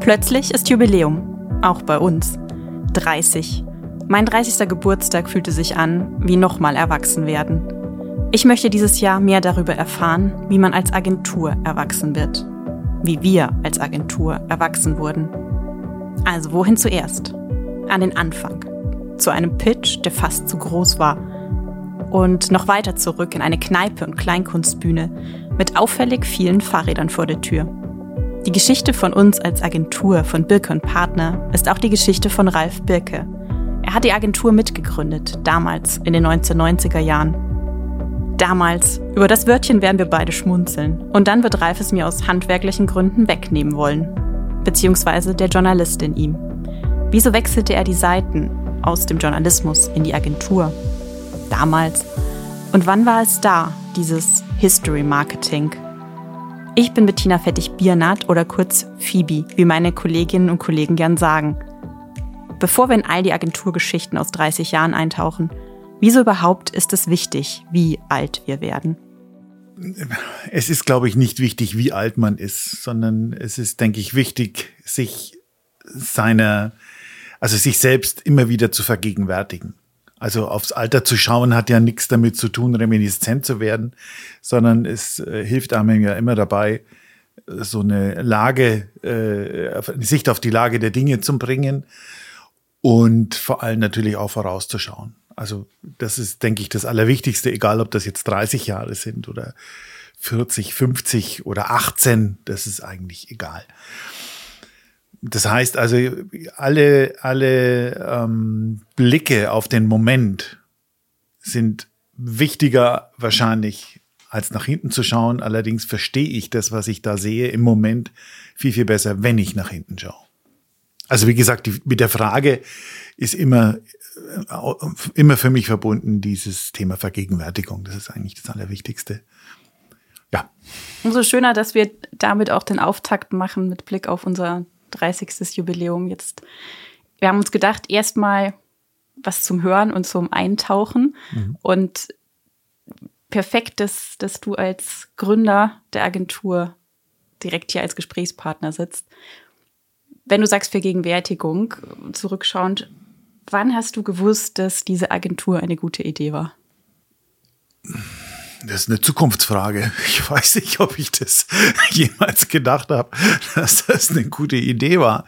Plötzlich ist Jubiläum, auch bei uns. 30. Mein 30. Geburtstag fühlte sich an wie nochmal erwachsen werden. Ich möchte dieses Jahr mehr darüber erfahren, wie man als Agentur erwachsen wird. Wie wir als Agentur erwachsen wurden. Also wohin zuerst? An den Anfang. Zu einem Pitch, der fast zu groß war. Und noch weiter zurück in eine Kneipe und Kleinkunstbühne mit auffällig vielen Fahrrädern vor der Tür. Die Geschichte von uns als Agentur von Birke und Partner ist auch die Geschichte von Ralf Birke. Er hat die Agentur mitgegründet, damals in den 1990er Jahren. Damals, über das Wörtchen werden wir beide schmunzeln. Und dann wird Ralf es mir aus handwerklichen Gründen wegnehmen wollen. Beziehungsweise der Journalist in ihm. Wieso wechselte er die Seiten aus dem Journalismus in die Agentur? Damals. Und wann war es da, dieses History Marketing? Ich bin Bettina Fettig-Biernat oder kurz Phoebe, wie meine Kolleginnen und Kollegen gern sagen. Bevor wir in all die Agenturgeschichten aus 30 Jahren eintauchen, wieso überhaupt ist es wichtig, wie alt wir werden? Es ist, glaube ich, nicht wichtig, wie alt man ist, sondern es ist, denke ich, wichtig, sich seiner, also sich selbst immer wieder zu vergegenwärtigen. Also aufs Alter zu schauen hat ja nichts damit zu tun, reminiszent zu werden, sondern es äh, hilft einem ja immer dabei, so eine Lage, äh, eine Sicht auf die Lage der Dinge zu bringen und vor allem natürlich auch vorauszuschauen. Also das ist, denke ich, das Allerwichtigste, egal ob das jetzt 30 Jahre sind oder 40, 50 oder 18, das ist eigentlich egal. Das heißt also, alle, alle ähm, Blicke auf den Moment sind wichtiger wahrscheinlich als nach hinten zu schauen. Allerdings verstehe ich das, was ich da sehe, im Moment viel, viel besser, wenn ich nach hinten schaue. Also wie gesagt, die, mit der Frage ist immer, äh, immer für mich verbunden dieses Thema Vergegenwärtigung. Das ist eigentlich das Allerwichtigste. Ja. Umso schöner, dass wir damit auch den Auftakt machen mit Blick auf unser 30. Jubiläum jetzt. Wir haben uns gedacht, erstmal was zum Hören und zum Eintauchen. Mhm. Und perfekt, dass, dass du als Gründer der Agentur direkt hier als Gesprächspartner sitzt wenn du sagst Vergegenwärtigung, zurückschauend, wann hast du gewusst, dass diese Agentur eine gute Idee war? Das ist eine Zukunftsfrage. Ich weiß nicht, ob ich das jemals gedacht habe, dass das eine gute Idee war.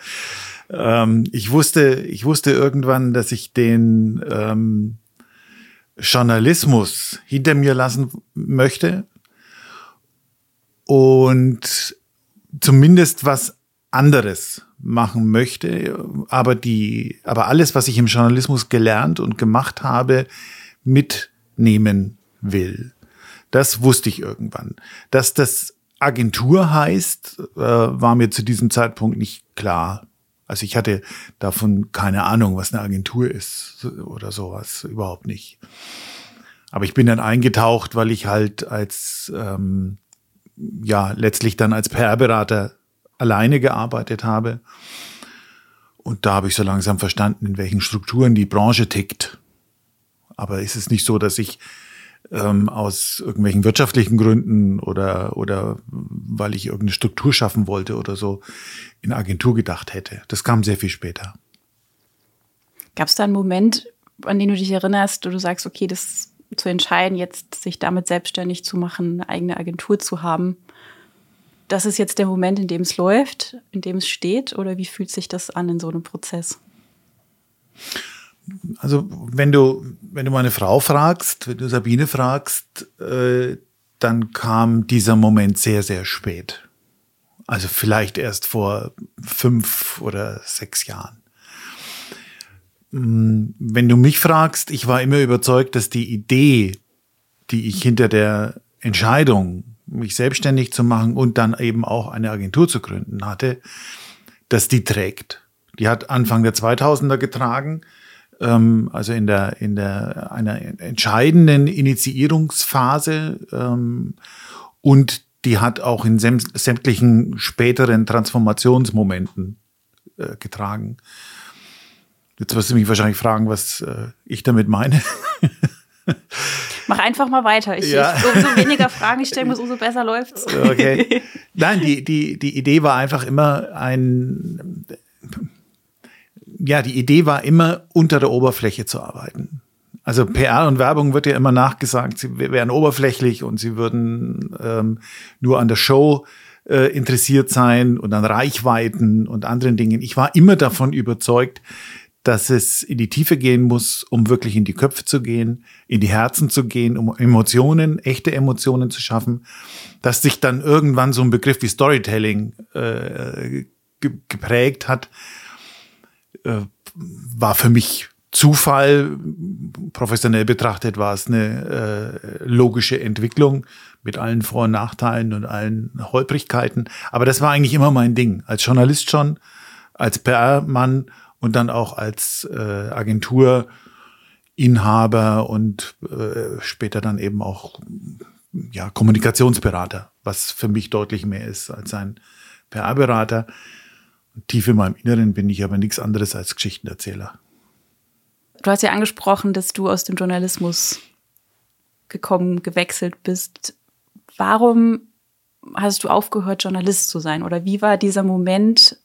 Ähm, ich wusste, ich wusste irgendwann, dass ich den ähm, Journalismus hinter mir lassen möchte und zumindest was anderes machen möchte, aber die, aber alles, was ich im Journalismus gelernt und gemacht habe, mitnehmen will. Das wusste ich irgendwann. Dass das Agentur heißt, äh, war mir zu diesem Zeitpunkt nicht klar. Also ich hatte davon keine Ahnung, was eine Agentur ist oder sowas, überhaupt nicht. Aber ich bin dann eingetaucht, weil ich halt als ähm, ja letztlich dann als PR-Berater alleine gearbeitet habe. Und da habe ich so langsam verstanden, in welchen Strukturen die Branche tickt. Aber ist es nicht so, dass ich ähm, aus irgendwelchen wirtschaftlichen Gründen oder, oder weil ich irgendeine Struktur schaffen wollte oder so in Agentur gedacht hätte. Das kam sehr viel später. Gab es da einen Moment, an den du dich erinnerst, wo du sagst, okay, das zu entscheiden, jetzt sich damit selbstständig zu machen, eine eigene Agentur zu haben, das ist jetzt der Moment, in dem es läuft, in dem es steht? Oder wie fühlt sich das an in so einem Prozess? Also, wenn du, wenn du meine Frau fragst, wenn du Sabine fragst, äh, dann kam dieser Moment sehr, sehr spät. Also vielleicht erst vor fünf oder sechs Jahren. Mm, wenn du mich fragst, ich war immer überzeugt, dass die Idee, die ich hinter der Entscheidung mich selbstständig zu machen und dann eben auch eine Agentur zu gründen hatte, dass die trägt. Die hat Anfang der 2000er getragen, ähm, also in der, in der, einer entscheidenden Initiierungsphase, ähm, und die hat auch in sämtlichen späteren Transformationsmomenten äh, getragen. Jetzt wirst du mich wahrscheinlich fragen, was äh, ich damit meine. Mach einfach mal weiter. Ich, ja. ich, umso weniger Fragen ich stellen muss, umso besser läuft's. Okay. Nein, die, die, die Idee war einfach immer ein, ja, die Idee war immer, unter der Oberfläche zu arbeiten. Also PR und Werbung wird ja immer nachgesagt, sie wären oberflächlich und sie würden ähm, nur an der Show äh, interessiert sein und an Reichweiten und anderen Dingen. Ich war immer davon überzeugt, dass es in die Tiefe gehen muss, um wirklich in die Köpfe zu gehen, in die Herzen zu gehen, um Emotionen, echte Emotionen zu schaffen, dass sich dann irgendwann so ein Begriff wie Storytelling äh, geprägt hat, äh, war für mich Zufall. Professionell betrachtet war es eine äh, logische Entwicklung mit allen Vor- und Nachteilen und allen Holprigkeiten. Aber das war eigentlich immer mein Ding. Als Journalist schon, als PR-Mann und dann auch als äh, Agenturinhaber und äh, später dann eben auch ja, Kommunikationsberater, was für mich deutlich mehr ist als ein PR-Berater. Tief in meinem Inneren bin ich aber nichts anderes als Geschichtenerzähler. Du hast ja angesprochen, dass du aus dem Journalismus gekommen, gewechselt bist. Warum hast du aufgehört, Journalist zu sein? Oder wie war dieser Moment,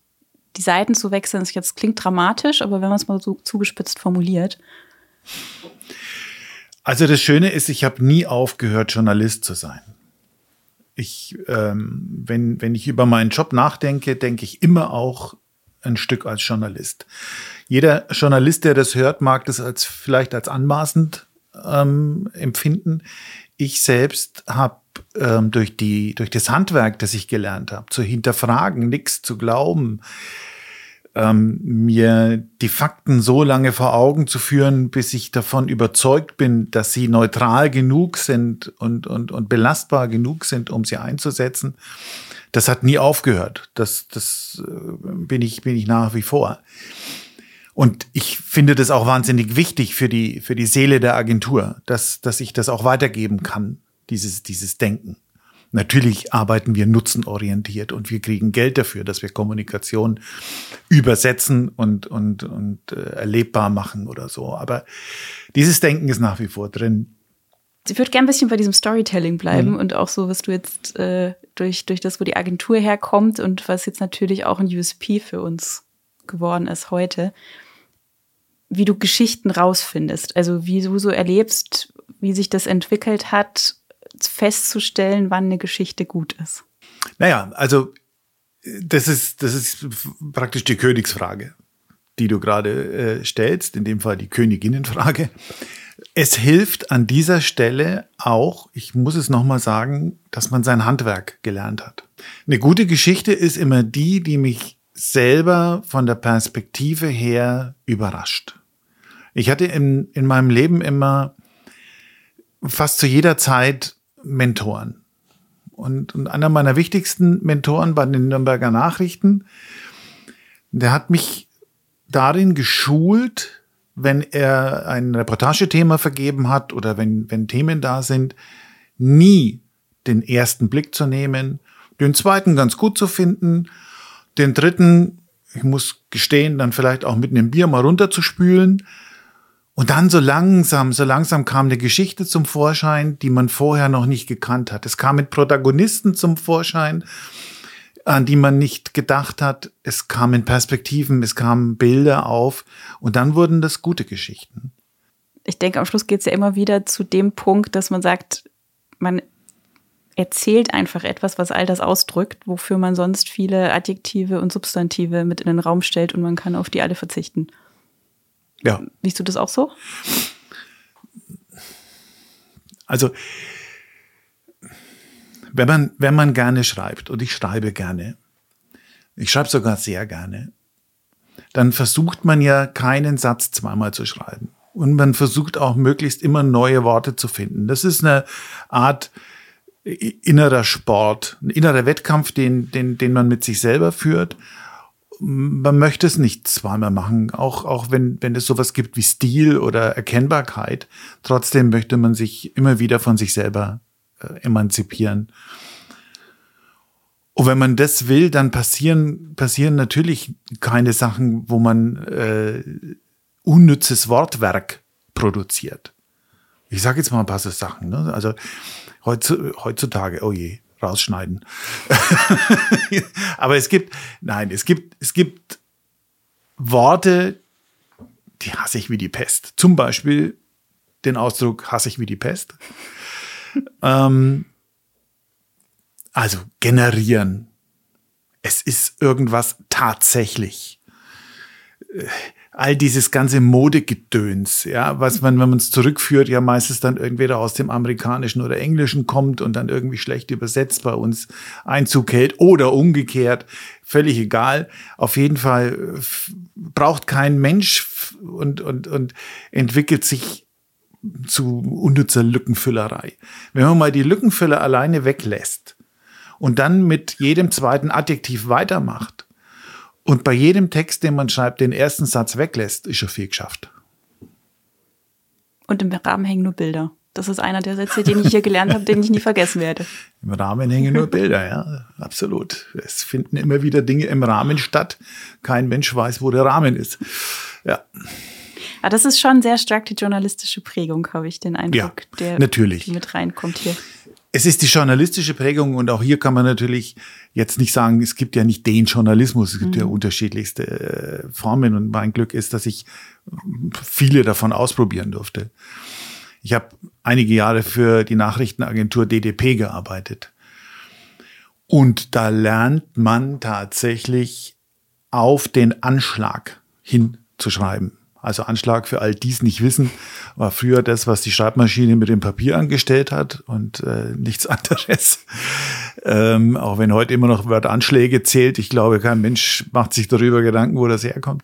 die Seiten zu wechseln, das jetzt klingt dramatisch, aber wenn man es mal so zugespitzt formuliert. Also das Schöne ist, ich habe nie aufgehört, Journalist zu sein. Ich, ähm, wenn, wenn ich über meinen Job nachdenke, denke ich immer auch ein Stück als Journalist. Jeder Journalist, der das hört, mag das als vielleicht als anmaßend ähm, empfinden. Ich selbst habe ähm, durch, durch das Handwerk, das ich gelernt habe, zu hinterfragen, nichts zu glauben, ähm, mir die Fakten so lange vor Augen zu führen, bis ich davon überzeugt bin, dass sie neutral genug sind und, und, und belastbar genug sind, um sie einzusetzen. Das hat nie aufgehört. Das, das äh, bin, ich, bin ich nach wie vor. Und ich finde das auch wahnsinnig wichtig für die, für die Seele der Agentur, dass, dass ich das auch weitergeben kann dieses, dieses Denken. Natürlich arbeiten wir nutzenorientiert und wir kriegen Geld dafür, dass wir Kommunikation übersetzen und, und, und äh, erlebbar machen oder so. Aber dieses Denken ist nach wie vor drin. Ich würde gerne ein bisschen bei diesem Storytelling bleiben mhm. und auch so, was du jetzt äh, durch, durch das, wo die Agentur herkommt und was jetzt natürlich auch ein USP für uns geworden ist heute, wie du Geschichten rausfindest. Also wie du so erlebst, wie sich das entwickelt hat festzustellen, wann eine Geschichte gut ist? Naja, also das ist, das ist praktisch die Königsfrage, die du gerade äh, stellst, in dem Fall die Königinnenfrage. Es hilft an dieser Stelle auch, ich muss es nochmal sagen, dass man sein Handwerk gelernt hat. Eine gute Geschichte ist immer die, die mich selber von der Perspektive her überrascht. Ich hatte in, in meinem Leben immer fast zu jeder Zeit Mentoren. Und, und einer meiner wichtigsten Mentoren bei den Nürnberger Nachrichten, der hat mich darin geschult, wenn er ein Reportagethema vergeben hat oder wenn, wenn Themen da sind, nie den ersten Blick zu nehmen, den zweiten ganz gut zu finden, den dritten, ich muss gestehen, dann vielleicht auch mit einem Bier mal runterzuspülen und dann so langsam, so langsam kam eine Geschichte zum Vorschein, die man vorher noch nicht gekannt hat. Es kam mit Protagonisten zum Vorschein, an die man nicht gedacht hat. Es kamen Perspektiven, es kamen Bilder auf und dann wurden das gute Geschichten. Ich denke, am Schluss geht es ja immer wieder zu dem Punkt, dass man sagt, man erzählt einfach etwas, was all das ausdrückt, wofür man sonst viele Adjektive und Substantive mit in den Raum stellt und man kann auf die alle verzichten. Ja. Siehst du das auch so? Also, wenn man, wenn man gerne schreibt, und ich schreibe gerne, ich schreibe sogar sehr gerne, dann versucht man ja keinen Satz zweimal zu schreiben. Und man versucht auch möglichst immer neue Worte zu finden. Das ist eine Art innerer Sport, ein innerer Wettkampf, den, den, den man mit sich selber führt man möchte es nicht zweimal machen, auch, auch wenn, wenn es sowas gibt wie Stil oder Erkennbarkeit. Trotzdem möchte man sich immer wieder von sich selber äh, emanzipieren. Und wenn man das will, dann passieren, passieren natürlich keine Sachen, wo man äh, unnützes Wortwerk produziert. Ich sage jetzt mal ein paar so Sachen. Ne? Also heutzutage, oh je, rausschneiden. Aber es gibt, nein, es gibt, es gibt Worte, die hasse ich wie die Pest. Zum Beispiel den Ausdruck hasse ich wie die Pest. ähm, also generieren. Es ist irgendwas tatsächlich. All dieses ganze Modegedöns, ja, was man, wenn man es zurückführt, ja meistens dann entweder aus dem Amerikanischen oder Englischen kommt und dann irgendwie schlecht übersetzt bei uns Einzug hält oder umgekehrt, völlig egal. Auf jeden Fall braucht kein Mensch und, und, und entwickelt sich zu unnützer Lückenfüllerei. Wenn man mal die Lückenfüller alleine weglässt und dann mit jedem zweiten Adjektiv weitermacht, und bei jedem Text, den man schreibt, den ersten Satz weglässt, ist schon viel geschafft. Und im Rahmen hängen nur Bilder. Das ist einer der Sätze, den ich hier gelernt habe, den ich nie vergessen werde. Im Rahmen hängen nur Bilder, ja, absolut. Es finden immer wieder Dinge im Rahmen statt. Kein Mensch weiß, wo der Rahmen ist. Ja. Aber das ist schon sehr stark die journalistische Prägung, habe ich den Eindruck, ja, der natürlich. die mit reinkommt hier. Es ist die journalistische Prägung und auch hier kann man natürlich jetzt nicht sagen, es gibt ja nicht den Journalismus, es gibt mhm. ja unterschiedlichste äh, Formen und mein Glück ist, dass ich viele davon ausprobieren durfte. Ich habe einige Jahre für die Nachrichtenagentur DDP gearbeitet. Und da lernt man tatsächlich auf den Anschlag hinzuschreiben. Also Anschlag für all dies nicht wissen, war früher das, was die Schreibmaschine mit dem Papier angestellt hat und äh, nichts anderes. Ähm, auch wenn heute immer noch Wort Anschläge zählt. Ich glaube, kein Mensch macht sich darüber Gedanken, wo das herkommt.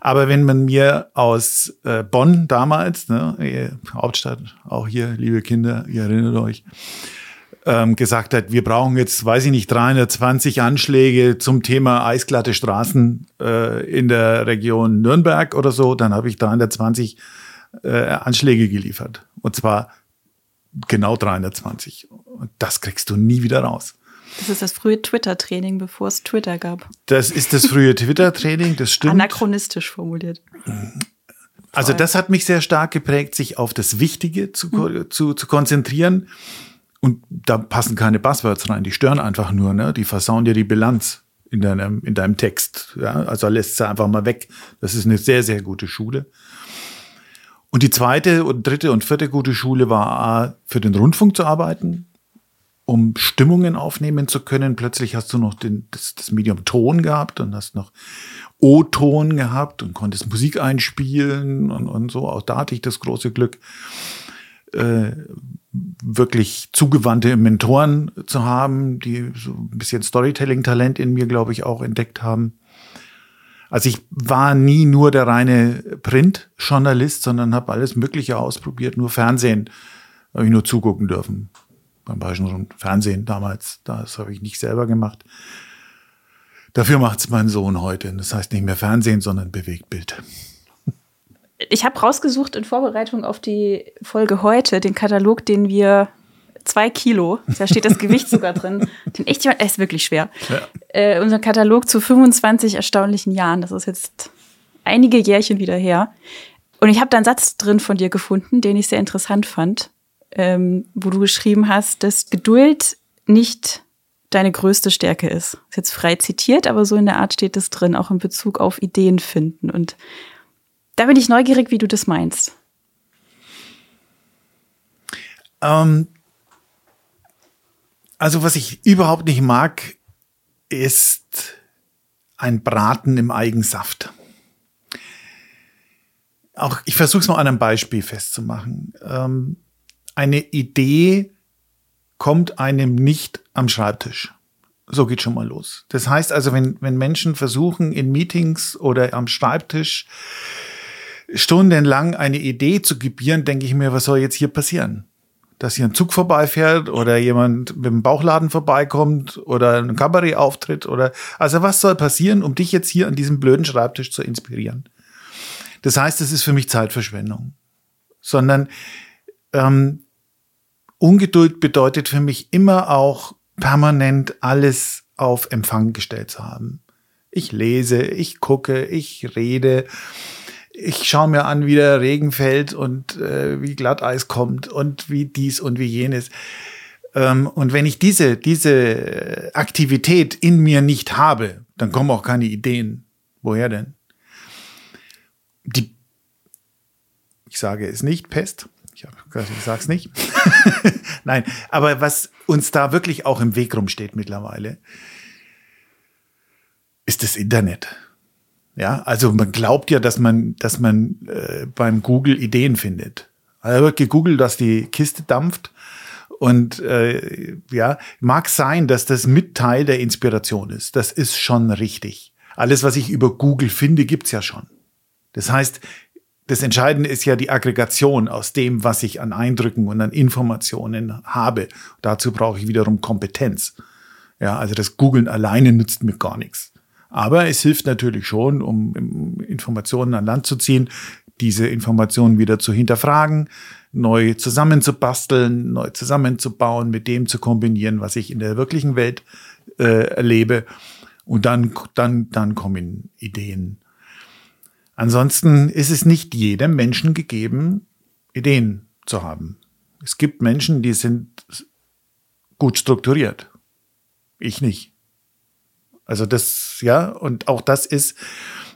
Aber wenn man mir aus äh, Bonn damals, ne, Hauptstadt, auch hier, liebe Kinder, ihr erinnert euch, ähm, gesagt hat, wir brauchen jetzt, weiß ich nicht, 320 Anschläge zum Thema eisglatte Straßen äh, in der Region Nürnberg oder so, dann habe ich 320 äh, Anschläge geliefert. Und zwar genau 320. Und das kriegst du nie wieder raus. Das ist das frühe Twitter-Training, bevor es Twitter gab. Das ist das frühe Twitter-Training, das stimmt. Anachronistisch formuliert. Also das hat mich sehr stark geprägt, sich auf das Wichtige zu, mhm. zu, zu konzentrieren und da passen keine Buzzwords rein, die stören einfach nur, ne? Die versauen dir die Bilanz in deinem, in deinem Text. Ja? Also lässt sie einfach mal weg. Das ist eine sehr, sehr gute Schule. Und die zweite und dritte und vierte gute Schule war für den Rundfunk zu arbeiten, um Stimmungen aufnehmen zu können. Plötzlich hast du noch den, das, das Medium Ton gehabt und hast noch O-Ton gehabt und konntest Musik einspielen und, und so. Auch da hatte ich das große Glück äh, wirklich zugewandte Mentoren zu haben, die so ein bisschen Storytelling-Talent in mir, glaube ich, auch entdeckt haben. Also ich war nie nur der reine Print-Journalist, sondern habe alles Mögliche ausprobiert. Nur Fernsehen habe ich nur zugucken dürfen. Beim Bayerischen Fernsehen damals, das habe ich nicht selber gemacht. Dafür macht es mein Sohn heute. Das heißt nicht mehr Fernsehen, sondern Bewegtbild ich habe rausgesucht in Vorbereitung auf die Folge heute den Katalog, den wir zwei Kilo, da steht das Gewicht sogar drin, den echt, er ist wirklich schwer. Ja. Äh, unser Katalog zu 25 erstaunlichen Jahren, das ist jetzt einige Jährchen wieder her. Und ich habe da einen Satz drin von dir gefunden, den ich sehr interessant fand, ähm, wo du geschrieben hast, dass Geduld nicht deine größte Stärke ist. Ist jetzt frei zitiert, aber so in der Art steht es drin, auch in Bezug auf Ideen finden. Und da bin ich neugierig, wie du das meinst. Ähm, also was ich überhaupt nicht mag, ist ein Braten im Eigensaft. Auch ich versuche es mal an einem Beispiel festzumachen. Ähm, eine Idee kommt einem nicht am Schreibtisch. So geht schon mal los. Das heißt also, wenn, wenn Menschen versuchen, in Meetings oder am Schreibtisch stundenlang eine Idee zu gebieren, denke ich mir, was soll jetzt hier passieren? Dass hier ein Zug vorbeifährt oder jemand mit dem Bauchladen vorbeikommt oder ein Kabarett auftritt oder, also was soll passieren, um dich jetzt hier an diesem blöden Schreibtisch zu inspirieren? Das heißt, es ist für mich Zeitverschwendung. Sondern ähm, Ungeduld bedeutet für mich immer auch permanent alles auf Empfang gestellt zu haben. Ich lese, ich gucke, ich rede, ich schaue mir an, wie der Regen fällt und äh, wie Glatteis kommt und wie dies und wie jenes. Ähm, und wenn ich diese, diese Aktivität in mir nicht habe, dann kommen auch keine Ideen. Woher denn? Die, ich sage es nicht, Pest. Ich, hab, ich sage es nicht. Nein, aber was uns da wirklich auch im Weg rumsteht mittlerweile, ist das Internet. Ja, also man glaubt ja, dass man, dass man äh, beim Google Ideen findet. Also wird gegoogelt, dass die Kiste dampft. Und äh, ja, mag sein, dass das mit Teil der Inspiration ist. Das ist schon richtig. Alles, was ich über Google finde, gibt's ja schon. Das heißt, das Entscheidende ist ja die Aggregation aus dem, was ich an Eindrücken und an Informationen habe. Dazu brauche ich wiederum Kompetenz. Ja, also das Googlen alleine nützt mir gar nichts. Aber es hilft natürlich schon, um Informationen an Land zu ziehen, diese Informationen wieder zu hinterfragen, neu zusammenzubasteln, neu zusammenzubauen, mit dem zu kombinieren, was ich in der wirklichen Welt äh, erlebe. Und dann, dann, dann kommen Ideen. Ansonsten ist es nicht jedem Menschen gegeben, Ideen zu haben. Es gibt Menschen, die sind gut strukturiert. Ich nicht. Also das, ja, und auch das ist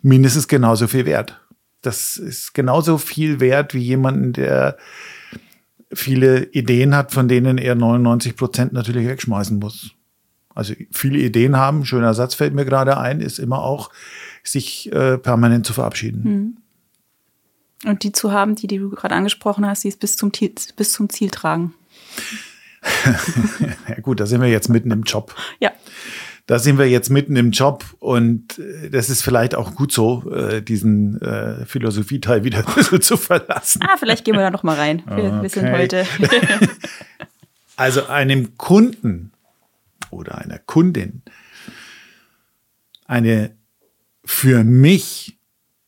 mindestens genauso viel wert. Das ist genauso viel wert wie jemanden, der viele Ideen hat, von denen er 99 Prozent natürlich wegschmeißen muss. Also viele Ideen haben, schöner Satz fällt mir gerade ein, ist immer auch, sich äh, permanent zu verabschieden. Mhm. Und die zu haben, die, die du gerade angesprochen hast, die es bis zum, bis zum Ziel tragen. ja gut, da sind wir jetzt mitten im Job. Ja da sind wir jetzt mitten im Job und äh, das ist vielleicht auch gut so, äh, diesen äh, Philosophieteil wieder zu verlassen. Ah, vielleicht gehen wir da noch mal rein. Wir, okay. sind heute. also einem Kunden oder einer Kundin eine für mich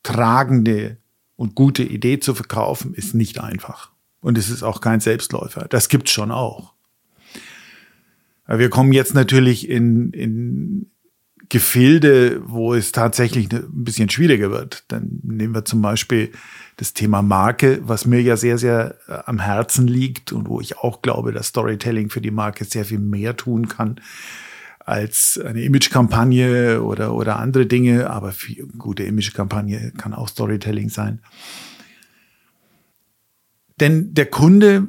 tragende und gute Idee zu verkaufen, ist nicht einfach. Und es ist auch kein Selbstläufer. Das gibt's schon auch. Wir kommen jetzt natürlich in, in Gefilde, wo es tatsächlich ein bisschen schwieriger wird. Dann nehmen wir zum Beispiel das Thema Marke, was mir ja sehr, sehr äh, am Herzen liegt und wo ich auch glaube, dass Storytelling für die Marke sehr viel mehr tun kann als eine Imagekampagne oder, oder andere Dinge. Aber für gute Imagekampagne kann auch Storytelling sein. Denn der Kunde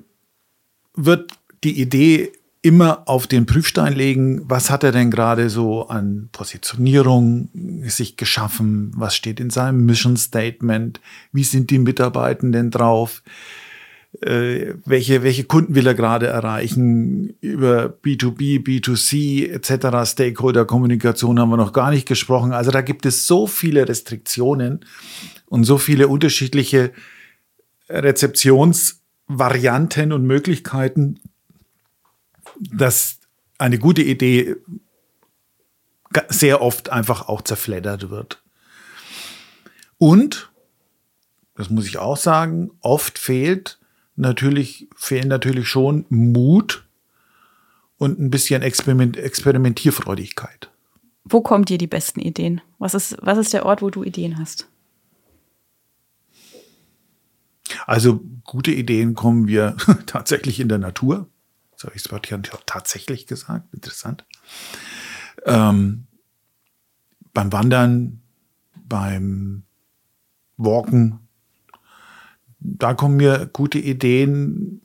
wird die Idee immer auf den Prüfstein legen, was hat er denn gerade so an Positionierung sich geschaffen, was steht in seinem Mission Statement, wie sind die Mitarbeitenden drauf, äh, welche, welche Kunden will er gerade erreichen, über B2B, B2C etc., Stakeholder-Kommunikation haben wir noch gar nicht gesprochen. Also da gibt es so viele Restriktionen und so viele unterschiedliche Rezeptionsvarianten und Möglichkeiten, dass eine gute Idee sehr oft einfach auch zerfleddert wird. Und, das muss ich auch sagen, oft fehlt natürlich, fehlen natürlich schon Mut und ein bisschen Experiment, Experimentierfreudigkeit. Wo kommen dir die besten Ideen? Was ist, was ist der Ort, wo du Ideen hast? Also gute Ideen kommen wir tatsächlich in der Natur. So habe ich es ja tatsächlich gesagt. Interessant. Ähm, beim Wandern, beim Walken, da kommen mir gute Ideen.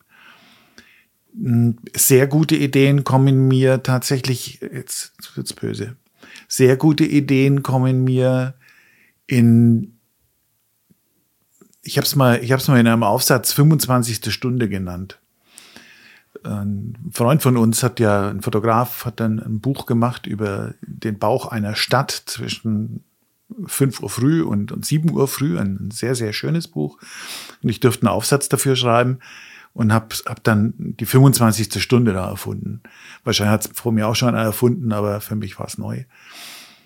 Sehr gute Ideen kommen mir tatsächlich, jetzt wird's böse. Sehr gute Ideen kommen mir in ich habe es mal, ich habe es mal in einem Aufsatz 25. Stunde genannt ein Freund von uns hat ja, ein Fotograf, hat dann ein Buch gemacht über den Bauch einer Stadt zwischen 5 Uhr früh und, und 7 Uhr früh. Ein sehr, sehr schönes Buch. Und ich durfte einen Aufsatz dafür schreiben und habe hab dann die 25. Stunde da erfunden. Wahrscheinlich hat es vor mir auch schon einer erfunden, aber für mich war es neu.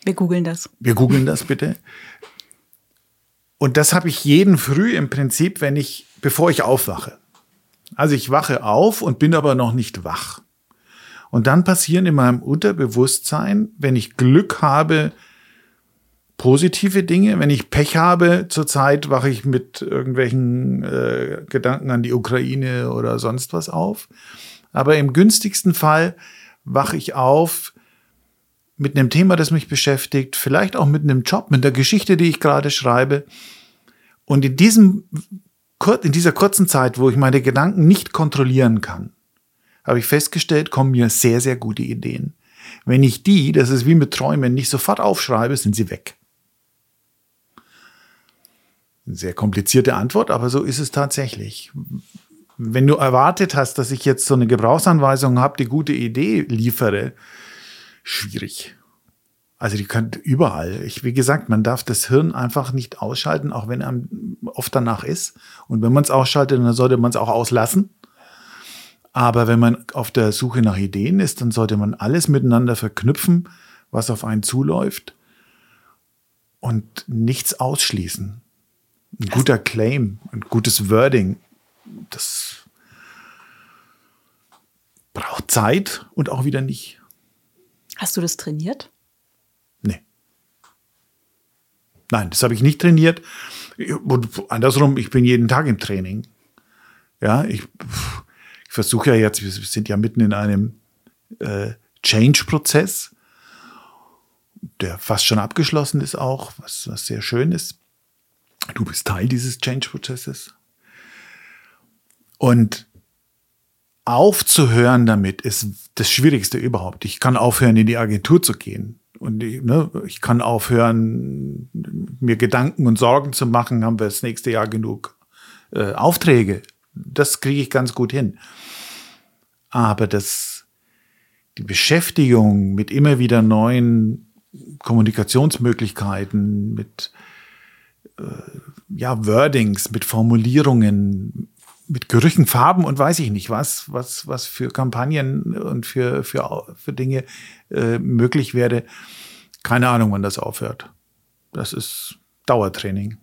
Wir googeln das. Wir googeln das bitte. Und das habe ich jeden früh im Prinzip, wenn ich, bevor ich aufwache. Also ich wache auf und bin aber noch nicht wach. Und dann passieren in meinem Unterbewusstsein, wenn ich Glück habe, positive Dinge. Wenn ich Pech habe, zurzeit wache ich mit irgendwelchen äh, Gedanken an die Ukraine oder sonst was auf. Aber im günstigsten Fall wache ich auf mit einem Thema, das mich beschäftigt, vielleicht auch mit einem Job, mit der Geschichte, die ich gerade schreibe. Und in diesem, in dieser kurzen Zeit, wo ich meine Gedanken nicht kontrollieren kann, habe ich festgestellt, kommen mir sehr, sehr gute Ideen. Wenn ich die, das ist wie mit Träumen, nicht sofort aufschreibe, sind sie weg. Sehr komplizierte Antwort, aber so ist es tatsächlich. Wenn du erwartet hast, dass ich jetzt so eine Gebrauchsanweisung habe, die gute Idee liefere, schwierig. Also die kann überall. Ich, wie gesagt, man darf das Hirn einfach nicht ausschalten, auch wenn einem oft danach ist. Und wenn man es ausschaltet, dann sollte man es auch auslassen. Aber wenn man auf der Suche nach Ideen ist, dann sollte man alles miteinander verknüpfen, was auf einen zuläuft und nichts ausschließen. Ein guter Claim, ein gutes Wording, das braucht Zeit und auch wieder nicht. Hast du das trainiert? Nee. Nein, das habe ich nicht trainiert. Und andersrum, ich bin jeden Tag im Training. Ja, ich, ich versuche ja jetzt, wir sind ja mitten in einem äh, Change-Prozess, der fast schon abgeschlossen ist auch, was, was sehr schön ist. Du bist Teil dieses Change-Prozesses. Und aufzuhören damit ist das Schwierigste überhaupt. Ich kann aufhören, in die Agentur zu gehen. Und ich, ne, ich kann aufhören, mir Gedanken und Sorgen zu machen, haben wir das nächste Jahr genug äh, Aufträge. Das kriege ich ganz gut hin. Aber das, die Beschäftigung mit immer wieder neuen Kommunikationsmöglichkeiten, mit äh, ja, Wordings, mit Formulierungen, mit Gerüchen, Farben und weiß ich nicht was, was, was für Kampagnen und für, für, für Dinge äh, möglich wäre. Keine Ahnung, wann das aufhört. Das ist Dauertraining.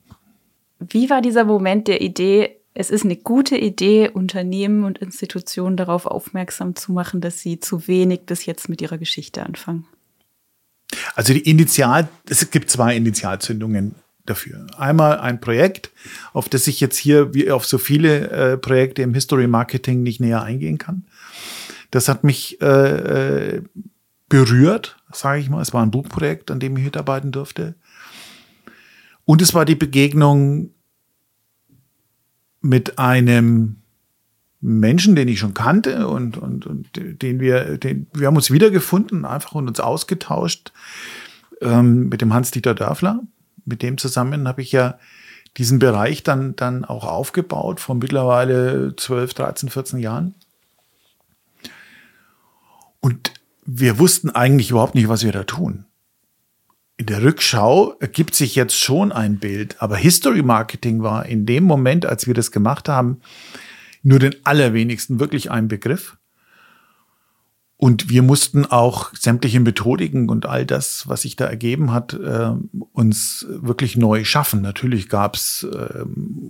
Wie war dieser Moment der Idee, es ist eine gute Idee, Unternehmen und Institutionen darauf aufmerksam zu machen, dass sie zu wenig bis jetzt mit ihrer Geschichte anfangen? Also die Initial, es gibt zwei Initialzündungen dafür. Einmal ein Projekt, auf das ich jetzt hier wie auf so viele äh, Projekte im History Marketing nicht näher eingehen kann. Das hat mich äh, äh, berührt, sage ich mal. Es war ein Buchprojekt, an dem ich mitarbeiten durfte. Und es war die Begegnung mit einem Menschen, den ich schon kannte und, und, und den wir, den, wir haben uns wiedergefunden, einfach und uns ausgetauscht ähm, mit dem Hans-Dieter Dörfler mit dem zusammen habe ich ja diesen Bereich dann, dann auch aufgebaut, vor mittlerweile 12, 13, 14 Jahren. Und wir wussten eigentlich überhaupt nicht, was wir da tun. In der Rückschau ergibt sich jetzt schon ein Bild, aber History Marketing war in dem Moment, als wir das gemacht haben, nur den allerwenigsten wirklich ein Begriff. Und wir mussten auch sämtliche Methodiken und all das, was sich da ergeben hat, äh, uns wirklich neu schaffen. Natürlich gab es äh,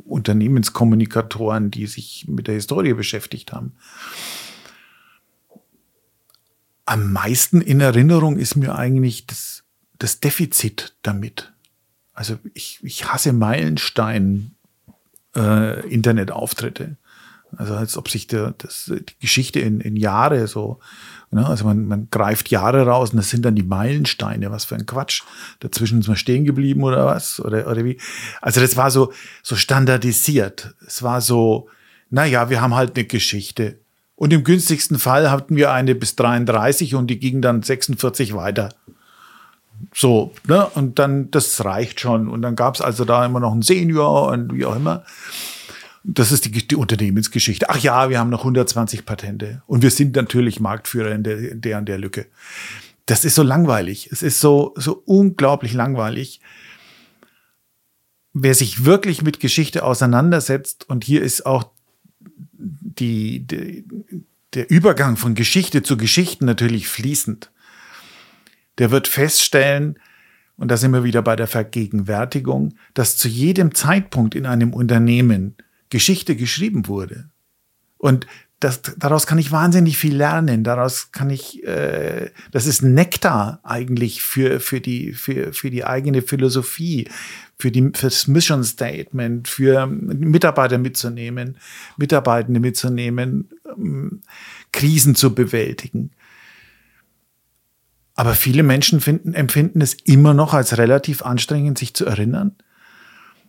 Unternehmenskommunikatoren, die sich mit der Historie beschäftigt haben. Am meisten in Erinnerung ist mir eigentlich das, das Defizit damit. Also ich, ich hasse Meilenstein äh. Also als ob sich der, das, die Geschichte in, in Jahre so Ne? Also man, man greift Jahre raus und das sind dann die Meilensteine. Was für ein Quatsch. Dazwischen ist man stehen geblieben oder was? Oder, oder wie? Also das war so, so standardisiert. Es war so, naja, wir haben halt eine Geschichte. Und im günstigsten Fall hatten wir eine bis 33 und die ging dann 46 weiter. So, ne? Und dann, das reicht schon. Und dann gab es also da immer noch einen Senior und wie auch immer. Das ist die, die, Unternehmensgeschichte. Ach ja, wir haben noch 120 Patente und wir sind natürlich Marktführer in der, in der, in der Lücke. Das ist so langweilig. Es ist so, so unglaublich langweilig. Wer sich wirklich mit Geschichte auseinandersetzt, und hier ist auch die, die, der Übergang von Geschichte zu Geschichten natürlich fließend, der wird feststellen, und da sind wir wieder bei der Vergegenwärtigung, dass zu jedem Zeitpunkt in einem Unternehmen Geschichte geschrieben wurde. Und das, daraus kann ich wahnsinnig viel lernen. Daraus kann ich, äh, das ist Nektar eigentlich für, für, die, für, für die eigene Philosophie, für die, fürs Mission Statement, für Mitarbeiter mitzunehmen, Mitarbeitende mitzunehmen, ähm, Krisen zu bewältigen. Aber viele Menschen finden, empfinden es immer noch als relativ anstrengend, sich zu erinnern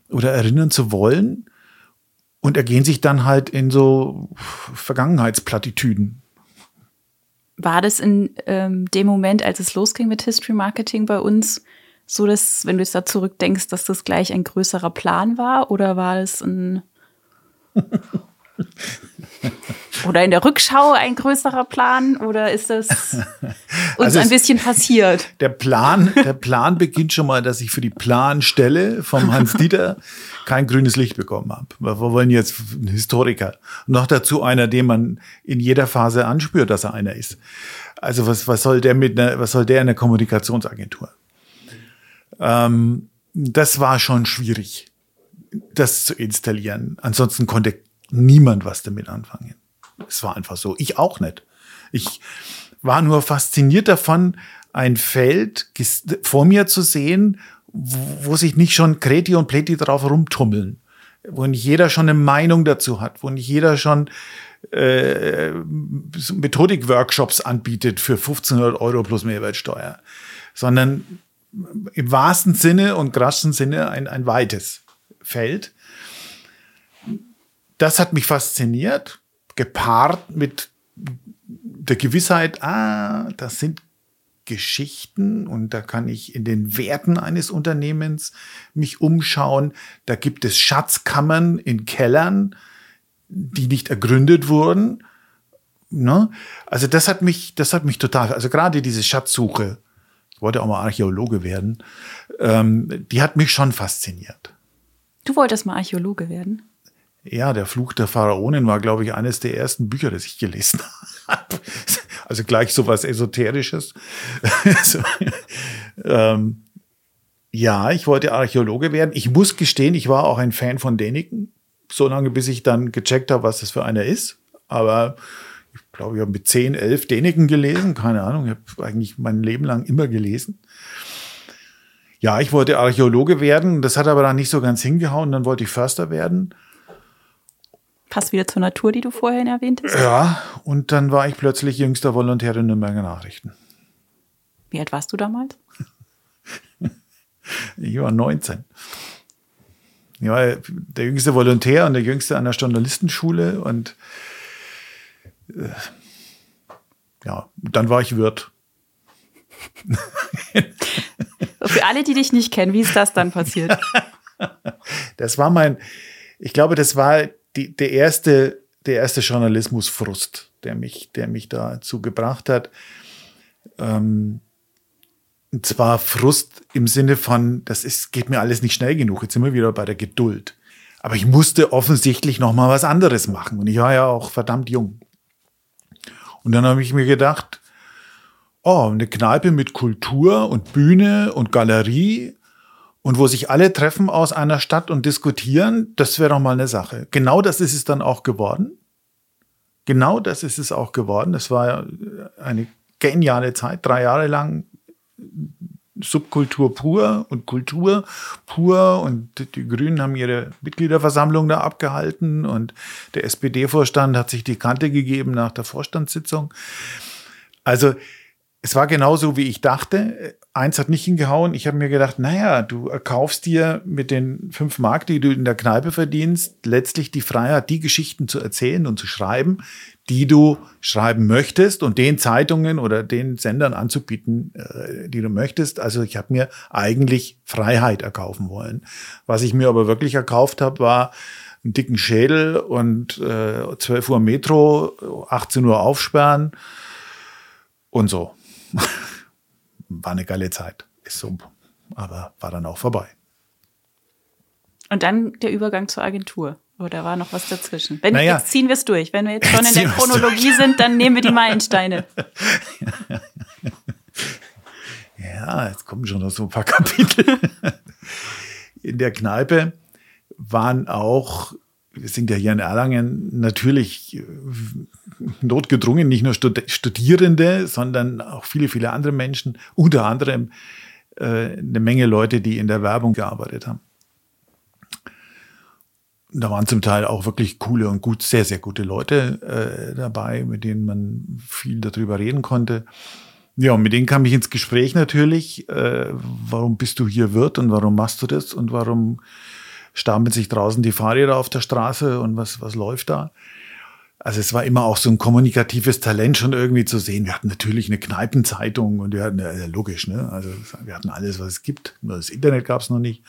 oder erinnern zu wollen und ergehen sich dann halt in so Vergangenheitsplattitüden. War das in ähm, dem Moment, als es losging mit History Marketing bei uns, so dass, wenn du jetzt da zurückdenkst, dass das gleich ein größerer Plan war? Oder war es ein Oder in der Rückschau ein größerer Plan? Oder ist das uns also ein bisschen passiert? Der Plan, der Plan beginnt schon mal, dass ich für die Planstelle vom Hans Dieter kein grünes Licht bekommen habe. Wir wollen jetzt einen Historiker. Noch dazu einer, den man in jeder Phase anspürt, dass er einer ist. Also was, was soll der mit einer, was soll der in der Kommunikationsagentur? Ähm, das war schon schwierig, das zu installieren. Ansonsten konnte niemand was damit anfangen. Es war einfach so. Ich auch nicht. Ich war nur fasziniert davon, ein Feld vor mir zu sehen, wo sich nicht schon Kreti und Pleti drauf rumtummeln, wo nicht jeder schon eine Meinung dazu hat, wo nicht jeder schon äh, Methodik-Workshops anbietet für 1500 Euro plus Mehrwertsteuer, sondern im wahrsten Sinne und krassen Sinne ein, ein weites Feld. Das hat mich fasziniert gepaart mit der Gewissheit, ah, das sind Geschichten und da kann ich in den Werten eines Unternehmens mich umschauen. Da gibt es Schatzkammern in Kellern, die nicht ergründet wurden. Ne? Also das hat mich, das hat mich total, also gerade diese Schatzsuche, ich wollte auch mal Archäologe werden, ähm, die hat mich schon fasziniert. Du wolltest mal Archäologe werden? Ja, der Fluch der Pharaonen war, glaube ich, eines der ersten Bücher, das ich gelesen habe. Also gleich so was Esoterisches. so, ähm, ja, ich wollte Archäologe werden. Ich muss gestehen, ich war auch ein Fan von Däniken, so lange, bis ich dann gecheckt habe, was das für einer ist. Aber ich glaube, ich habe mit 10, 11 Däniken gelesen. Keine Ahnung, ich habe eigentlich mein Leben lang immer gelesen. Ja, ich wollte Archäologe werden. Das hat aber dann nicht so ganz hingehauen. Dann wollte ich Förster werden. Passt wieder zur Natur, die du vorhin erwähnt hast. Ja, und dann war ich plötzlich jüngster Volontär in Nürnberger Nachrichten. Wie alt warst du damals? ich war 19. Ich war der jüngste Volontär und der jüngste an der Journalistenschule und äh, ja, dann war ich Wirt. Für alle, die dich nicht kennen, wie ist das dann passiert? Das war mein, ich glaube, das war die, der erste, der erste Journalismusfrust, der mich, der mich dazu gebracht hat. Ähm, und zwar Frust im Sinne von, das ist, geht mir alles nicht schnell genug. Jetzt sind wir wieder bei der Geduld. Aber ich musste offensichtlich noch mal was anderes machen. Und ich war ja auch verdammt jung. Und dann habe ich mir gedacht, oh, eine Kneipe mit Kultur und Bühne und Galerie und wo sich alle treffen aus einer Stadt und diskutieren, das wäre doch mal eine Sache. Genau das ist es dann auch geworden. Genau das ist es auch geworden. Es war eine geniale Zeit, drei Jahre lang Subkultur pur und Kultur pur und die Grünen haben ihre Mitgliederversammlung da abgehalten und der SPD-Vorstand hat sich die Kante gegeben nach der Vorstandssitzung. Also es war genauso, wie ich dachte. Eins hat nicht hingehauen. Ich habe mir gedacht, naja, du kaufst dir mit den fünf Mark, die du in der Kneipe verdienst, letztlich die Freiheit, die Geschichten zu erzählen und zu schreiben, die du schreiben möchtest und den Zeitungen oder den Sendern anzubieten, äh, die du möchtest. Also ich habe mir eigentlich Freiheit erkaufen wollen. Was ich mir aber wirklich erkauft habe, war einen dicken Schädel und äh, 12 Uhr Metro, 18 Uhr aufsperren und so. war eine geile Zeit. Ist so, aber war dann auch vorbei. Und dann der Übergang zur Agentur. Oder war noch was dazwischen? Wenn naja, jetzt ziehen wir es durch. Wenn wir jetzt schon in der Chronologie sind, dann nehmen wir die Meilensteine. ja, jetzt kommen schon noch so ein paar Kapitel. In der Kneipe waren auch wir sind ja hier in Erlangen natürlich äh, notgedrungen, nicht nur Studierende, sondern auch viele, viele andere Menschen, unter anderem äh, eine Menge Leute, die in der Werbung gearbeitet haben. Da waren zum Teil auch wirklich coole und gut, sehr, sehr gute Leute äh, dabei, mit denen man viel darüber reden konnte. Ja, und mit denen kam ich ins Gespräch natürlich. Äh, warum bist du hier Wirt und warum machst du das und warum stapeln sich draußen die Fahrräder auf der Straße und was, was läuft da? Also es war immer auch so ein kommunikatives Talent schon irgendwie zu sehen. Wir hatten natürlich eine Kneipenzeitung und wir hatten, ja, logisch, ne? Also wir hatten alles, was es gibt. Nur das Internet gab es noch nicht.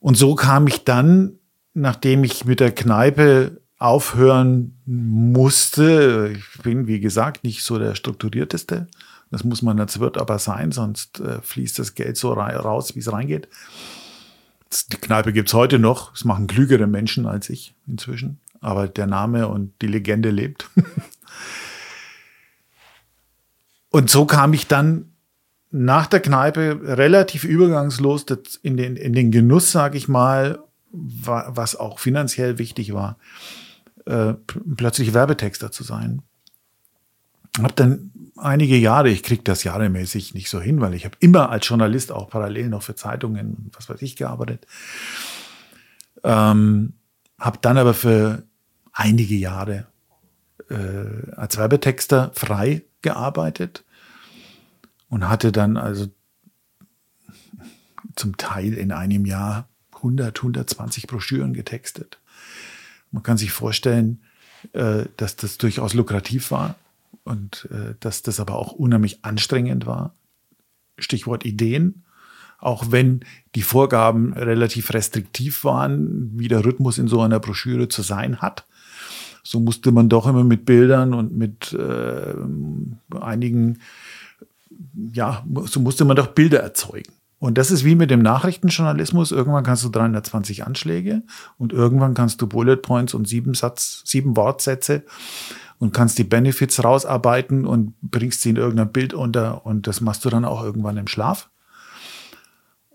Und so kam ich dann, nachdem ich mit der Kneipe aufhören musste, ich bin, wie gesagt, nicht so der strukturierteste. Das muss man als Wirt aber sein, sonst äh, fließt das Geld so raus, wie es reingeht. Die Kneipe gibt's heute noch. Es machen klügere Menschen als ich inzwischen. Aber der Name und die Legende lebt. und so kam ich dann nach der Kneipe relativ übergangslos in den, in den Genuss, sage ich mal, was auch finanziell wichtig war, äh, plötzlich Werbetexter zu sein. Hab dann einige Jahre, ich kriege das jahremäßig nicht so hin, weil ich habe immer als Journalist auch parallel noch für Zeitungen, was weiß ich, gearbeitet. Ähm, habe dann aber für einige Jahre äh, als Werbetexter frei gearbeitet und hatte dann also zum Teil in einem Jahr 100, 120 Broschüren getextet. Man kann sich vorstellen, äh, dass das durchaus lukrativ war und äh, dass das aber auch unheimlich anstrengend war. Stichwort Ideen. Auch wenn die Vorgaben relativ restriktiv waren, wie der Rhythmus in so einer Broschüre zu sein hat, so musste man doch immer mit Bildern und mit äh, einigen, ja, so musste man doch Bilder erzeugen. Und das ist wie mit dem Nachrichtenjournalismus. Irgendwann kannst du 320 Anschläge und irgendwann kannst du Bullet Points und sieben Satz, sieben Wortsätze und kannst die Benefits rausarbeiten und bringst sie in irgendein Bild unter und das machst du dann auch irgendwann im Schlaf.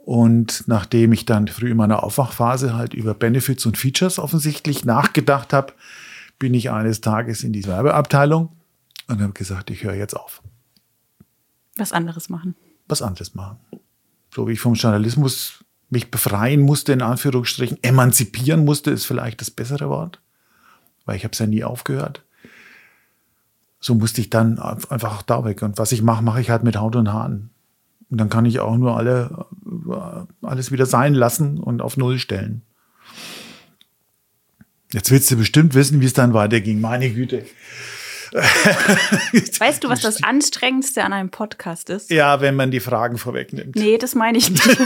Und nachdem ich dann früh in meiner Aufwachphase halt über Benefits und Features offensichtlich nachgedacht habe, bin ich eines Tages in die Werbeabteilung und habe gesagt, ich höre jetzt auf. Was anderes machen. Was anderes machen. So wie ich vom Journalismus mich befreien musste, in Anführungsstrichen, emanzipieren musste, ist vielleicht das bessere Wort, weil ich habe es ja nie aufgehört so musste ich dann einfach da weg. Und was ich mache, mache ich halt mit Haut und Haaren. Und dann kann ich auch nur alle, äh, alles wieder sein lassen und auf Null stellen. Jetzt willst du bestimmt wissen, wie es dann weiterging. Meine Güte. Weißt du, was das Anstrengendste an einem Podcast ist? Ja, wenn man die Fragen vorwegnimmt. Nee, das meine ich nicht.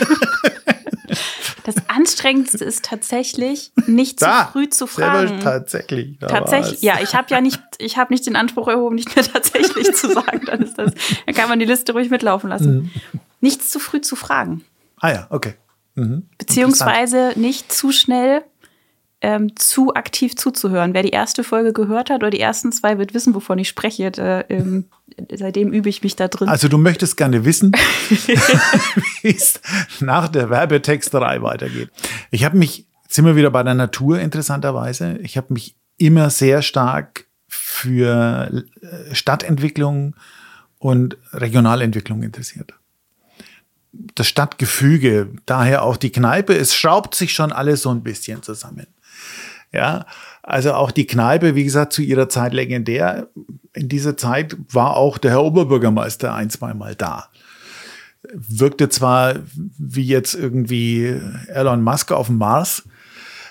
Das Anstrengendste ist tatsächlich, nicht da, zu früh zu fragen. Tatsächlich. Tatsächlich. Ja, ich habe ja nicht, ich habe nicht den Anspruch erhoben, nicht mehr tatsächlich zu sagen. Dann ist das, dann kann man die Liste ruhig mitlaufen lassen. Mhm. Nichts zu früh zu fragen. Ah ja, okay. Mhm. Beziehungsweise nicht zu schnell ähm, zu aktiv zuzuhören. Wer die erste Folge gehört hat oder die ersten zwei, wird wissen, wovon ich spreche. Da, ähm, seitdem übe ich mich da drin. Also du möchtest gerne wissen, wie es nach der Werbetexterei weitergeht. Ich habe mich, sind wir wieder bei der Natur interessanterweise, ich habe mich immer sehr stark für äh, Stadtentwicklung und Regionalentwicklung interessiert das Stadtgefüge, daher auch die Kneipe, es schraubt sich schon alles so ein bisschen zusammen. Ja, also auch die Kneipe, wie gesagt, zu ihrer Zeit legendär. In dieser Zeit war auch der Herr Oberbürgermeister ein, zweimal da. Wirkte zwar wie jetzt irgendwie Elon Musk auf dem Mars,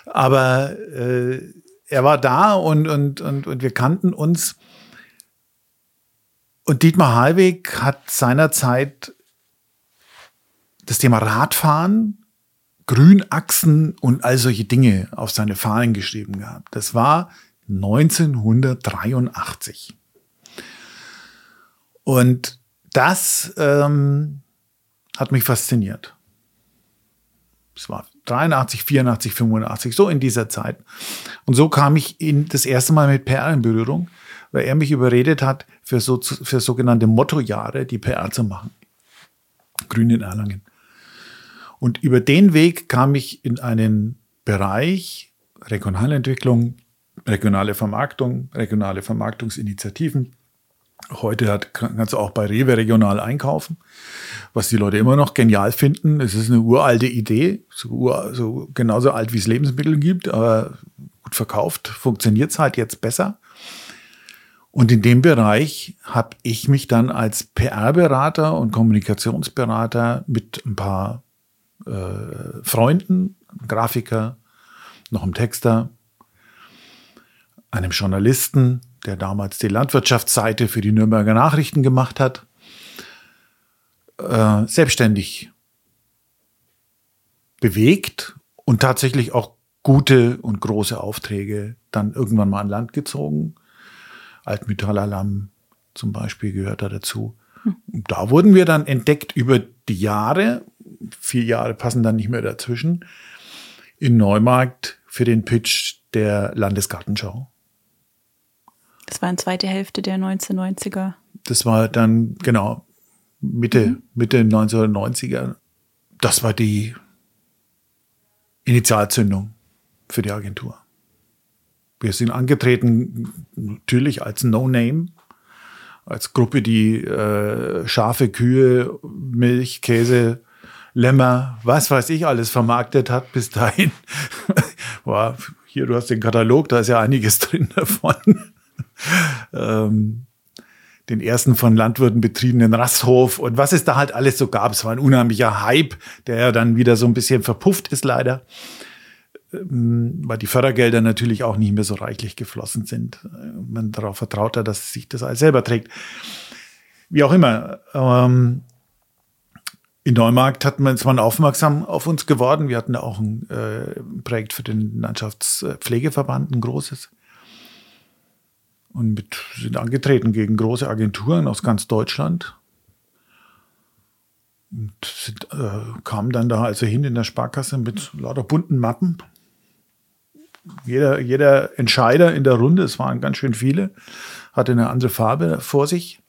aber äh, er war da und, und, und, und wir kannten uns. Und Dietmar Halweg hat seinerzeit das Thema Radfahren Grünachsen und all solche Dinge auf seine Fahnen geschrieben gehabt. Das war 1983. Und das ähm, hat mich fasziniert. Es war 83, 84, 85, so in dieser Zeit. Und so kam ich in das erste Mal mit PR in Berührung, weil er mich überredet hat, für, so, für sogenannte Mottojahre die PR zu machen. Grün in Erlangen. Und über den Weg kam ich in einen Bereich Regionalentwicklung, regionale Vermarktung, regionale Vermarktungsinitiativen. Heute hat, kannst du auch bei Rewe regional einkaufen, was die Leute immer noch genial finden. Es ist eine uralte Idee, so, so genauso alt wie es Lebensmittel gibt, aber gut verkauft, funktioniert es halt jetzt besser. Und in dem Bereich habe ich mich dann als PR-Berater und Kommunikationsberater mit ein paar äh, Freunden, Grafiker, noch einem Texter, einem Journalisten, der damals die Landwirtschaftsseite für die Nürnberger Nachrichten gemacht hat, äh, selbstständig bewegt und tatsächlich auch gute und große Aufträge dann irgendwann mal an Land gezogen. Altmetallalarm zum Beispiel gehört da dazu. Und da wurden wir dann entdeckt über die Jahre, vier Jahre passen dann nicht mehr dazwischen, in Neumarkt für den Pitch der Landesgartenschau. Das war in zweite Hälfte der 1990er. Das war dann, genau, Mitte, mhm. Mitte 1990er. Das war die Initialzündung für die Agentur. Wir sind angetreten, natürlich als No-Name, als Gruppe, die äh, Schafe, Kühe, Milch, Käse, Lämmer, was weiß ich alles vermarktet hat bis dahin. War, hier, du hast den Katalog, da ist ja einiges drin davon. ähm, den ersten von Landwirten betriebenen Rasthof und was es da halt alles so gab. Es war ein unheimlicher Hype, der ja dann wieder so ein bisschen verpufft ist leider, ähm, weil die Fördergelder natürlich auch nicht mehr so reichlich geflossen sind. Man darauf vertraut hat, dass sich das alles selber trägt. Wie auch immer. Ähm, in Neumarkt hat man, man aufmerksam auf uns geworden. Wir hatten auch ein äh, Projekt für den Landschaftspflegeverband, ein großes und mit, sind angetreten gegen große Agenturen aus ganz Deutschland. Und sind, äh, kamen dann da also hin in der Sparkasse mit lauter bunten Mappen. Jeder, jeder Entscheider in der Runde, es waren ganz schön viele, hatte eine andere Farbe vor sich.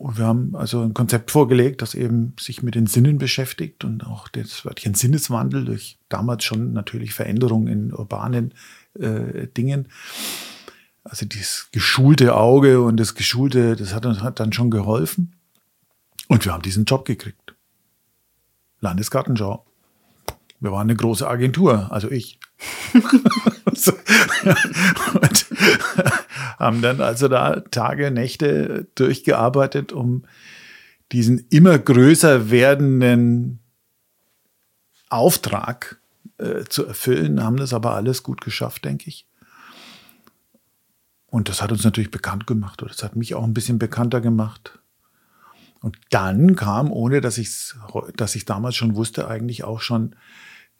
Und wir haben also ein Konzept vorgelegt, das eben sich mit den Sinnen beschäftigt und auch das Wörtchen Sinneswandel durch damals schon natürlich Veränderungen in urbanen äh, Dingen also dieses geschulte Auge und das geschulte, das hat, hat dann schon geholfen. Und wir haben diesen Job gekriegt. Landesgartenschau. Wir waren eine große Agentur, also ich. und haben dann also da Tage, Nächte durchgearbeitet, um diesen immer größer werdenden Auftrag äh, zu erfüllen, haben das aber alles gut geschafft, denke ich. Und das hat uns natürlich bekannt gemacht oder das hat mich auch ein bisschen bekannter gemacht. Und dann kam, ohne dass ich dass ich damals schon wusste, eigentlich auch schon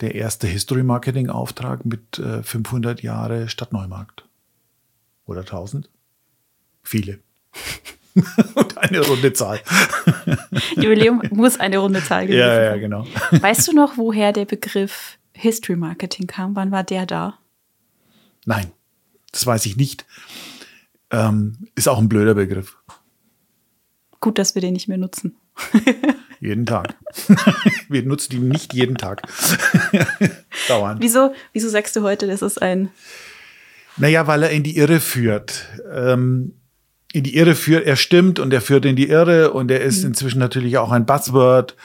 der erste History Marketing Auftrag mit äh, 500 Jahre Stadtneumarkt. Oder 1000? Viele. Und eine runde Zahl. Jubiläum muss eine runde Zahl gewesen sein. Ja, ja, genau. Weißt du noch, woher der Begriff History Marketing kam? Wann war der da? Nein, das weiß ich nicht. Ähm, ist auch ein blöder Begriff. Gut, dass wir den nicht mehr nutzen. Jeden Tag. wir nutzen ihn nicht jeden Tag. Dauernd. Wieso, wieso sagst du heute, das ist ein. Naja, weil er in die Irre führt. Ähm, in die Irre führt, er stimmt und er führt in die Irre und er ist mhm. inzwischen natürlich auch ein Buzzword.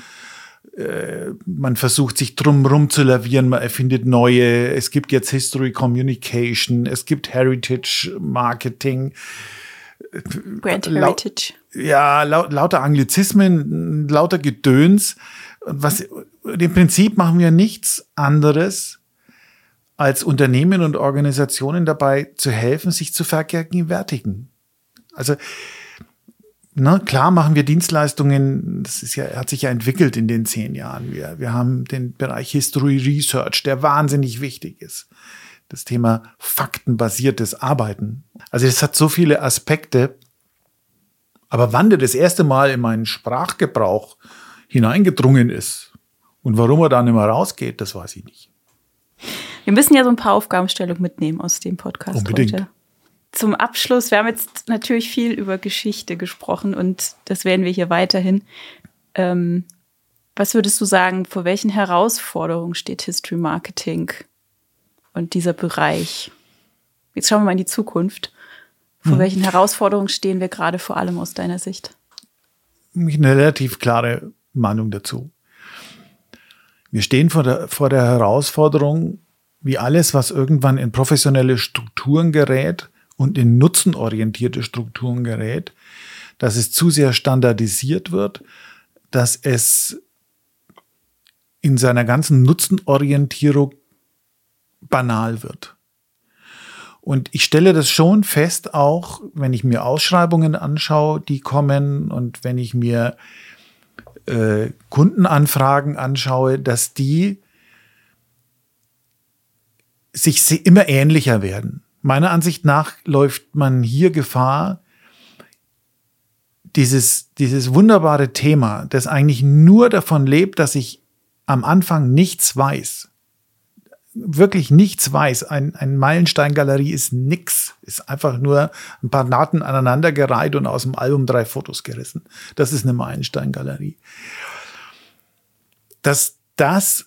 Äh, man versucht sich drumherum zu lavieren, man erfindet neue. Es gibt jetzt History Communication, es gibt Heritage Marketing. Brand Heritage. ja, laut, lauter Anglizismen, lauter Gedöns. Was, im Prinzip machen wir nichts anderes, als Unternehmen und Organisationen dabei zu helfen, sich zu vergegenwärtigen. Also na, klar machen wir Dienstleistungen, das ist ja, hat sich ja entwickelt in den zehn Jahren. Wir, wir haben den Bereich History Research, der wahnsinnig wichtig ist. Das Thema faktenbasiertes Arbeiten. Also es hat so viele Aspekte. Aber wann der das erste Mal in meinen Sprachgebrauch hineingedrungen ist und warum er dann immer rausgeht, das weiß ich nicht. Wir müssen ja so ein paar Aufgabenstellungen mitnehmen aus dem Podcast Unbedingt. heute zum Abschluss, wir haben jetzt natürlich viel über Geschichte gesprochen und das werden wir hier weiterhin. Ähm, was würdest du sagen, vor welchen Herausforderungen steht History Marketing und dieser Bereich. Jetzt schauen wir mal in die Zukunft. Vor hm. welchen Herausforderungen stehen wir gerade vor allem aus deiner Sicht? Eine relativ klare Meinung dazu. Wir stehen vor der, vor der Herausforderung, wie alles, was irgendwann in professionelle Strukturen gerät und in nutzenorientierte Strukturen gerät, dass es zu sehr standardisiert wird, dass es in seiner ganzen Nutzenorientierung banal wird. Und ich stelle das schon fest, auch wenn ich mir Ausschreibungen anschaue, die kommen und wenn ich mir äh, Kundenanfragen anschaue, dass die sich immer ähnlicher werden. Meiner Ansicht nach läuft man hier Gefahr, dieses, dieses wunderbare Thema, das eigentlich nur davon lebt, dass ich am Anfang nichts weiß, wirklich nichts weiß. Ein, ein Meilenstein-Galerie ist nix, ist einfach nur ein paar Daten aneinandergereiht und aus dem Album drei Fotos gerissen. Das ist eine Meilenstein-Galerie. Dass das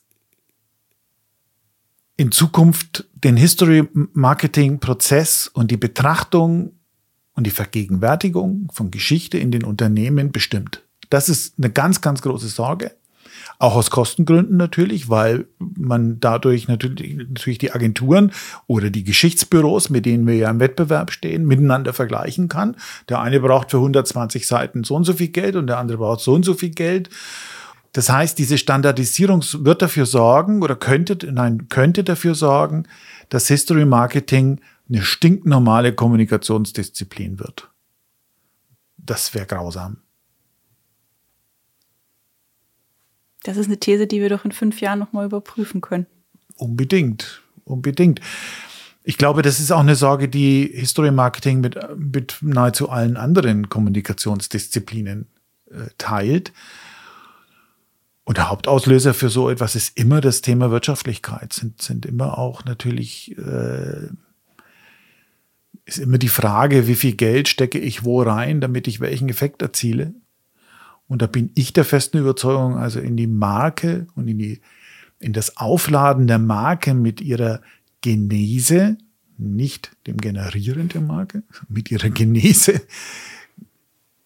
in Zukunft den History-Marketing-Prozess und die Betrachtung und die Vergegenwärtigung von Geschichte in den Unternehmen bestimmt. Das ist eine ganz, ganz große Sorge. Auch aus Kostengründen natürlich, weil man dadurch natürlich, natürlich die Agenturen oder die Geschichtsbüros, mit denen wir ja im Wettbewerb stehen, miteinander vergleichen kann. Der eine braucht für 120 Seiten so und so viel Geld und der andere braucht so und so viel Geld. Das heißt, diese Standardisierung wird dafür sorgen oder könnte, nein, könnte dafür sorgen, dass History Marketing eine stinknormale Kommunikationsdisziplin wird. Das wäre grausam. Das ist eine These, die wir doch in fünf Jahren nochmal überprüfen können. Unbedingt, unbedingt. Ich glaube, das ist auch eine Sorge, die History Marketing mit, mit nahezu allen anderen Kommunikationsdisziplinen äh, teilt. Und der Hauptauslöser für so etwas ist immer das Thema Wirtschaftlichkeit, sind, sind immer auch natürlich, äh, ist immer die Frage, wie viel Geld stecke ich wo rein, damit ich welchen Effekt erziele. Und da bin ich der festen Überzeugung, also in die Marke und in die, in das Aufladen der Marke mit ihrer Genese, nicht dem Generieren der Marke, mit ihrer Genese,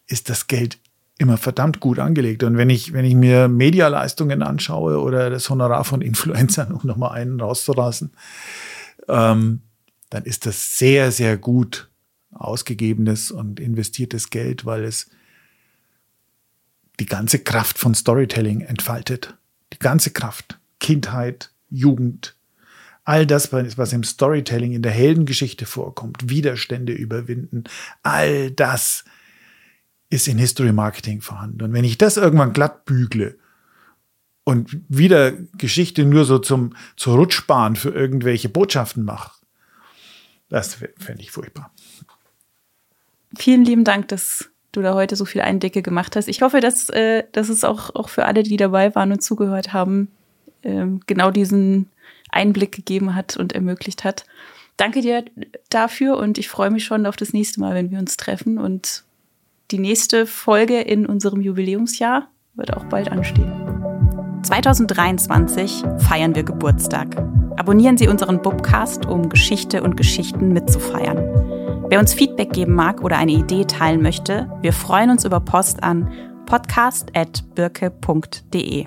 ist das Geld immer verdammt gut angelegt. Und wenn ich, wenn ich mir Medialeistungen anschaue oder das Honorar von Influencern, um nochmal einen rauszulassen, ähm, dann ist das sehr, sehr gut ausgegebenes und investiertes Geld, weil es die ganze Kraft von Storytelling entfaltet. Die ganze Kraft. Kindheit, Jugend, all das, was im Storytelling in der Heldengeschichte vorkommt, Widerstände überwinden, all das ist in History Marketing vorhanden. Und wenn ich das irgendwann glatt bügle und wieder Geschichte nur so zum, zur Rutschbahn für irgendwelche Botschaften mache, das fände ich furchtbar. Vielen lieben Dank, dass du da heute so viel Eindecke gemacht hast. Ich hoffe, dass, äh, dass es auch, auch für alle, die dabei waren und zugehört haben, äh, genau diesen Einblick gegeben hat und ermöglicht hat. Danke dir dafür und ich freue mich schon auf das nächste Mal, wenn wir uns treffen. Und die nächste Folge in unserem Jubiläumsjahr wird auch bald anstehen. 2023 feiern wir Geburtstag. Abonnieren Sie unseren Bubcast, um Geschichte und Geschichten mitzufeiern. Wer uns Feedback geben mag oder eine Idee teilen möchte, wir freuen uns über Post an podcast.birke.de.